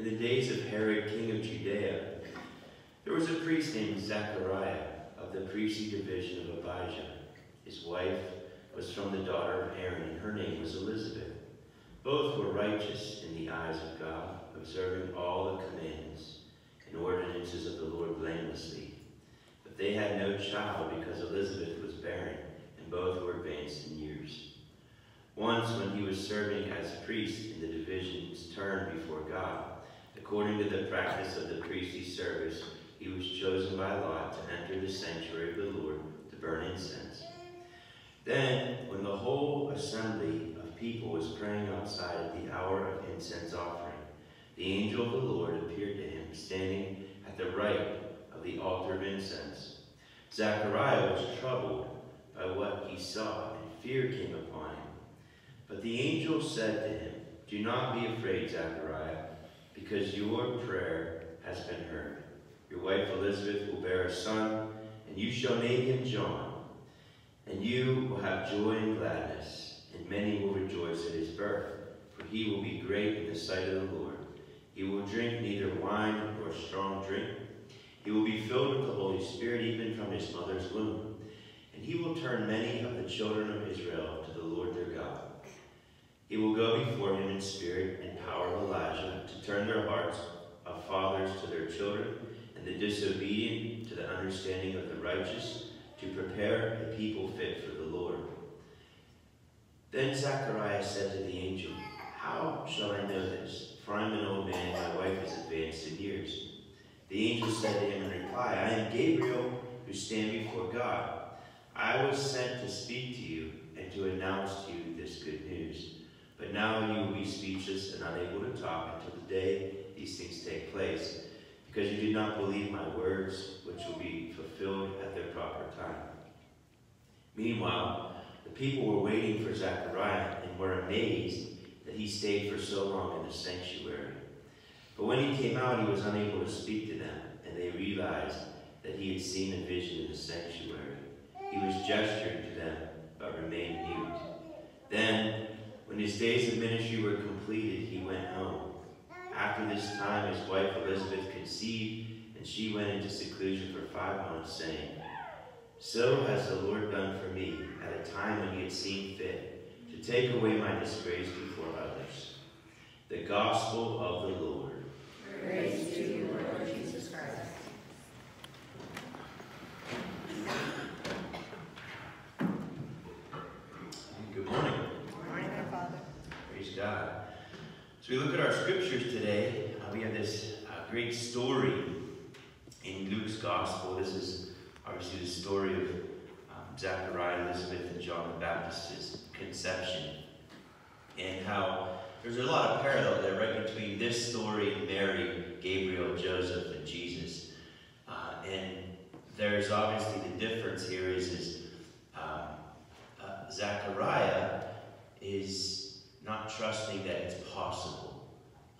In the days of Herod, king of Judea, there was a priest named Zechariah of the priestly division of Abijah. His wife was from the daughter of Aaron, and her name was Elizabeth. Both were righteous in the eyes of God, observing all the commandments and ordinances of the Lord blamelessly. But they had no child because Elizabeth was barren, and both were advanced in years. Once, when he was serving as priest in the division's turn before God, according to the practice of the priestly service, he was chosen by lot to enter the sanctuary of the Lord to burn incense. Then, when the whole assembly of people was praying outside at the hour of incense offering, the angel of the Lord appeared to him, standing at the right of the altar of incense. Zechariah was troubled by what he saw, and fear came upon him. But the angel said to him, Do not be afraid, Zechariah, because your prayer has been heard. Your wife Elizabeth will bear a son, and you shall name him John. And you will have joy and gladness, and many will rejoice at his birth, for he will be great in the sight of the Lord. He will drink neither wine nor strong drink. He will be filled with the Holy Spirit even from his mother's womb. And he will turn many of the children of Israel to the Lord their God. He will go before him in spirit and power of Elijah to turn their hearts of fathers to their children and the disobedient to the understanding of the righteous to prepare a people fit for the Lord. Then Zechariah said to the angel, How shall I know this? For I am an old man, and my wife is advanced in years. The angel said to him in reply, I am Gabriel, who stand before God. I was sent to speak to you and to announce to you this good news. But now you will be speechless and unable to talk until the day these things take place, because you did not believe my words, which will be fulfilled at their proper time. Meanwhile, the people were waiting for Zechariah and were amazed that he stayed for so long in the sanctuary. But when he came out, he was unable to speak to them, and they realized that he had seen a vision in the sanctuary. He was gesturing to them, but remained mute. His days of ministry were completed, he went home. After this time, his wife Elizabeth conceived, and she went into seclusion for five months, saying, So has the Lord done for me at a time when he had seen fit to take away my disgrace before others. The Gospel of the Lord. Praise to you, Lord Jesus Christ. Good morning. Good morning, our Father. Praise God. We look at our scriptures today. Uh, we have this uh, great story in Luke's Gospel. This is obviously the story of um, Zachariah, Elizabeth, and John the Baptist's conception. And how there's a lot of parallel there right between this story, Mary, Gabriel, Joseph, and Jesus. Uh, and there's obviously the difference here is, is um, uh, Zechariah is not trusting that it's possible.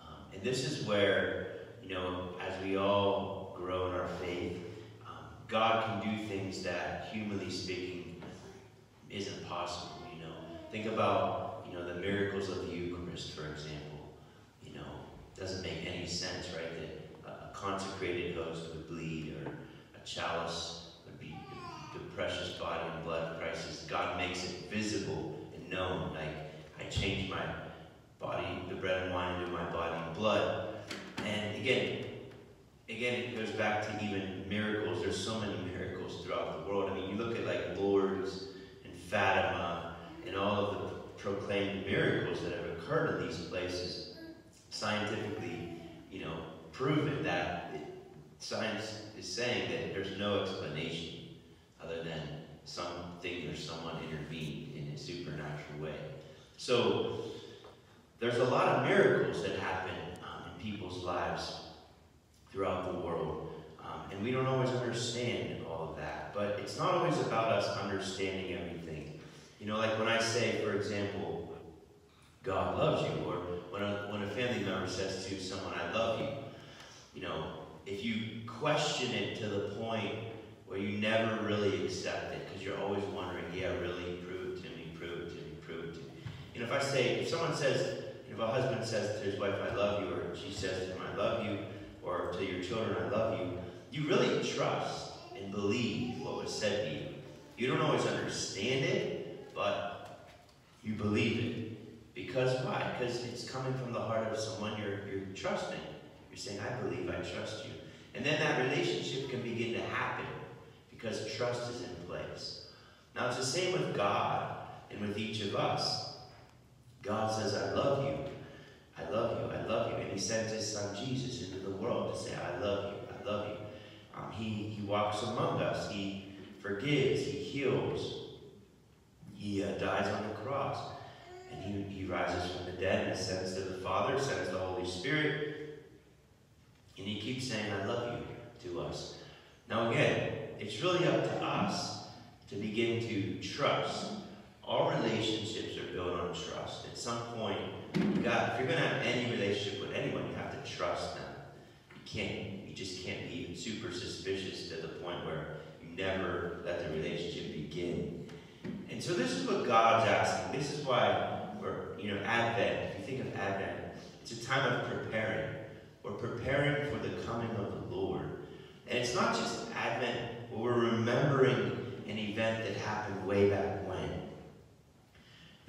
Um, and this is where, you know, as we all grow in our faith, um, God can do things that, humanly speaking, isn't possible, you know. Think about, you know, the miracles of the Eucharist, for example. You know, doesn't make any sense, right, that a consecrated host would bleed or a chalice would be the precious body and blood of Christ. God makes it visible and known, like change my body, the bread and wine into my body and blood. And again, again, it goes back to even miracles. There's so many miracles throughout the world. I mean, you look at like Lourdes and Fatima and all of the proclaimed miracles that have occurred in these places, scientifically, you know, proven that it, science is saying that there's no explanation other than something or someone intervened in a supernatural way. So there's a lot of miracles that happen um, in people's lives throughout the world. Um, and we don't always understand all of that. But it's not always about us understanding everything. You know, like when I say, for example, God loves you, or when a, when a family member says to someone, I love you, you know, if you question it to the point where you never really accept it, because you're always wondering, yeah, really, prove it to me, prove it to me, prove it to me. Know, if I say, if someone says, if a husband says to his wife, I love you, or she says to him, I love you, or to your children, I love you, you really trust and believe what was said to you. You don't always understand it, but you believe it. Because why? Because it's coming from the heart of someone you're, you're trusting. You're saying, I believe, I trust you. And then that relationship can begin to happen because trust is in place. Now it's the same with God and with each of us. God says, I love you. I love you. I love you. And he sent his son Jesus into the world to say, I love you. I love you. Um, he, he walks among us. He forgives. He heals. He uh, dies on the cross. And he, he rises from the dead and ascends to the Father, sends the Holy Spirit. And he keeps saying, I love you to us. Now again, it's really up to us to begin to trust. All relationships are built on trust. At some point, got if you're gonna have any relationship with anyone, you have to trust them. You can't, you just can't be super suspicious to the point where you never let the relationship begin. And so this is what God's asking. This is why we're, you know, Advent, if you think of Advent, it's a time of preparing. We're preparing for the coming of the Lord. And it's not just Advent, we're remembering an event that happened way back.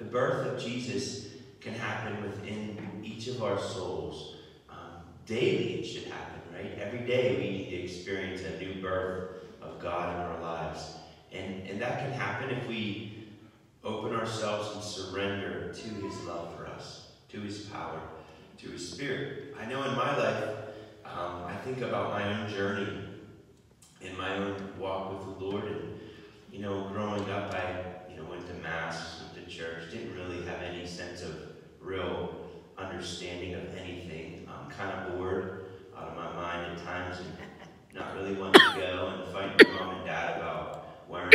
The birth of Jesus can happen within each of our souls. Um, daily it should happen, right? Every day we need to experience a new birth of God in our lives. And, and that can happen if we open ourselves and surrender to his love for us, to his power, to his spirit. I know in my life, um, I think about my own journey in my own walk with the Lord. And, you know, growing up, I, you know, went to Mass, church, didn't really have any sense of real understanding of anything. I'm kind of bored out of my mind at times and not really wanting to go and fighting my mom and dad about wearing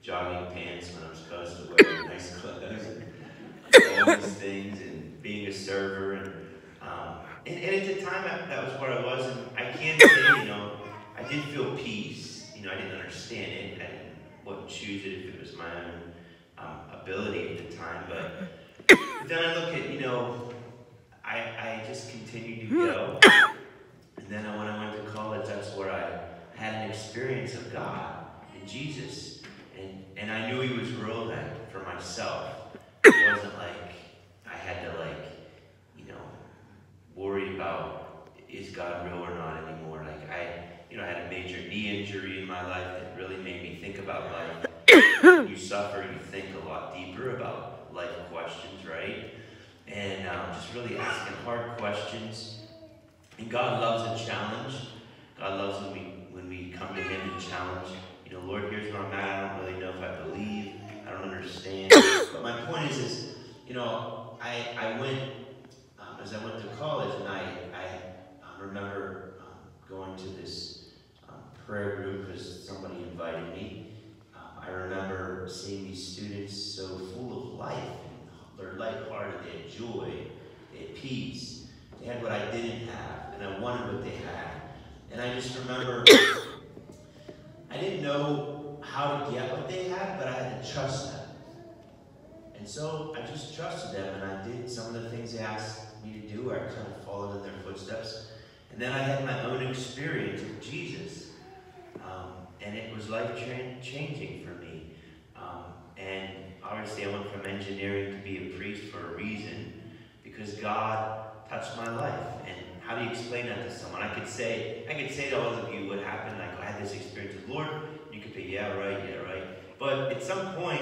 jogging pants when I'm supposed to wear nice clothes and all these things and being a server and um, and, and at the time that, that was what I was and I can't say you know I did feel peace you know I didn't understand it I didn't choose it if it was my own um, ability at the time but then I look at, you know, I, I just continued to go. And then when I went to college, that's where I had an experience of God and Jesus. And, and I knew he was real then for myself. It wasn't like I had to like, you know, worry about is God real or not anymore. Like I, you know, I had a major knee injury in my life that really made me think about life. Suffer, you think a lot deeper about life questions, right? And um, just really asking hard questions. And God loves a challenge. God loves when we when we come to Him and challenge. You know, Lord, here's where I'm at. I don't really know if I believe. I don't understand. But my point is, is you know, I I went um, as I went to college, and I I um, remember um, going to this um, prayer group because somebody invited me. Um, I remember seeing these students so full of life. They're lighthearted. They had joy. They had peace. They had what I didn't have, and I wanted what they had. And I just remember I didn't know how to get what they had, but I had to trust them. And so I just trusted them, and I did some of the things they asked me to do. I kind of followed in their footsteps. And then I had my own experience with Jesus. Um, and it was life changing for me. Um, and obviously, I went from engineering to be a priest for a reason because God touched my life. And how do you explain that to someone? I could say, I could say to all of you what happened. Like oh, I had this experience with Lord. You could say, yeah, right, yeah, right. But at some point,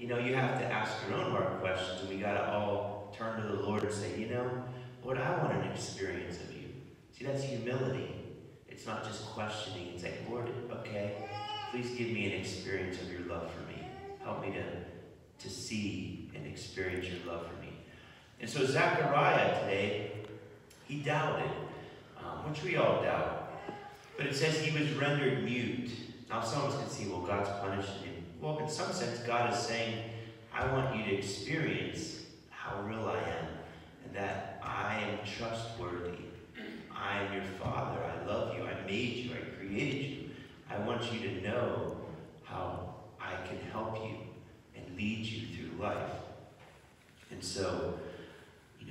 you know, you have to ask your own hard questions, and we got to all turn to the Lord and say, you know, Lord, I want an experience of you. See, that's humility. It's not just questioning and saying, Lord, okay, please give me an experience of your love for me. Help me to, to see and experience your love for me. And so Zechariah today, he doubted, um, which we all doubt. But it says he was rendered mute. Now some of us can see, well, God's punishing him. Well, in some sense, God is saying, I want you to experience how real I am and that I am trustworthy. I am your father. I love you. I made you. I created you. I want you to know how I can help you and lead you through life. And so,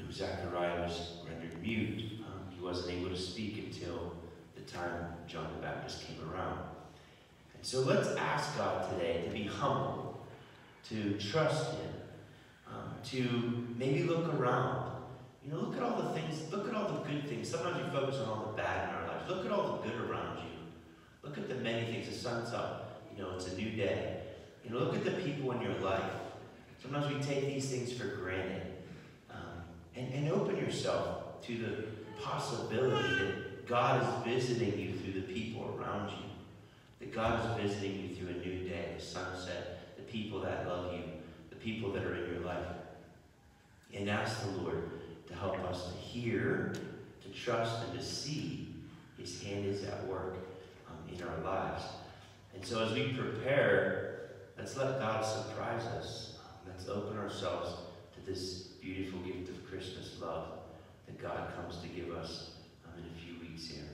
know, Zechariah was rendered mute. Um, he wasn't able to speak until the time John the Baptist came around. And so let's ask God today to be humble, to trust Him, um, to maybe look around. You know, look at all the things, look at all the good things. Sometimes we focus on all the bad in our lives. Look at all the good around you. Look at the many things. The sun's up. You know, it's a new day. You know, look at the people in your life. Sometimes we take these things for granted. Um, and, and open yourself to the possibility that God is visiting you through the people around you. That God is visiting you through a new day, the sunset, the people that love you, the people that are in your life. And ask the Lord to help us to hear, to trust, and to see His hand is at work um, in our lives. And so as we prepare, let's let God surprise this beautiful gift of Christmas love that God comes to give us um, in a few weeks here.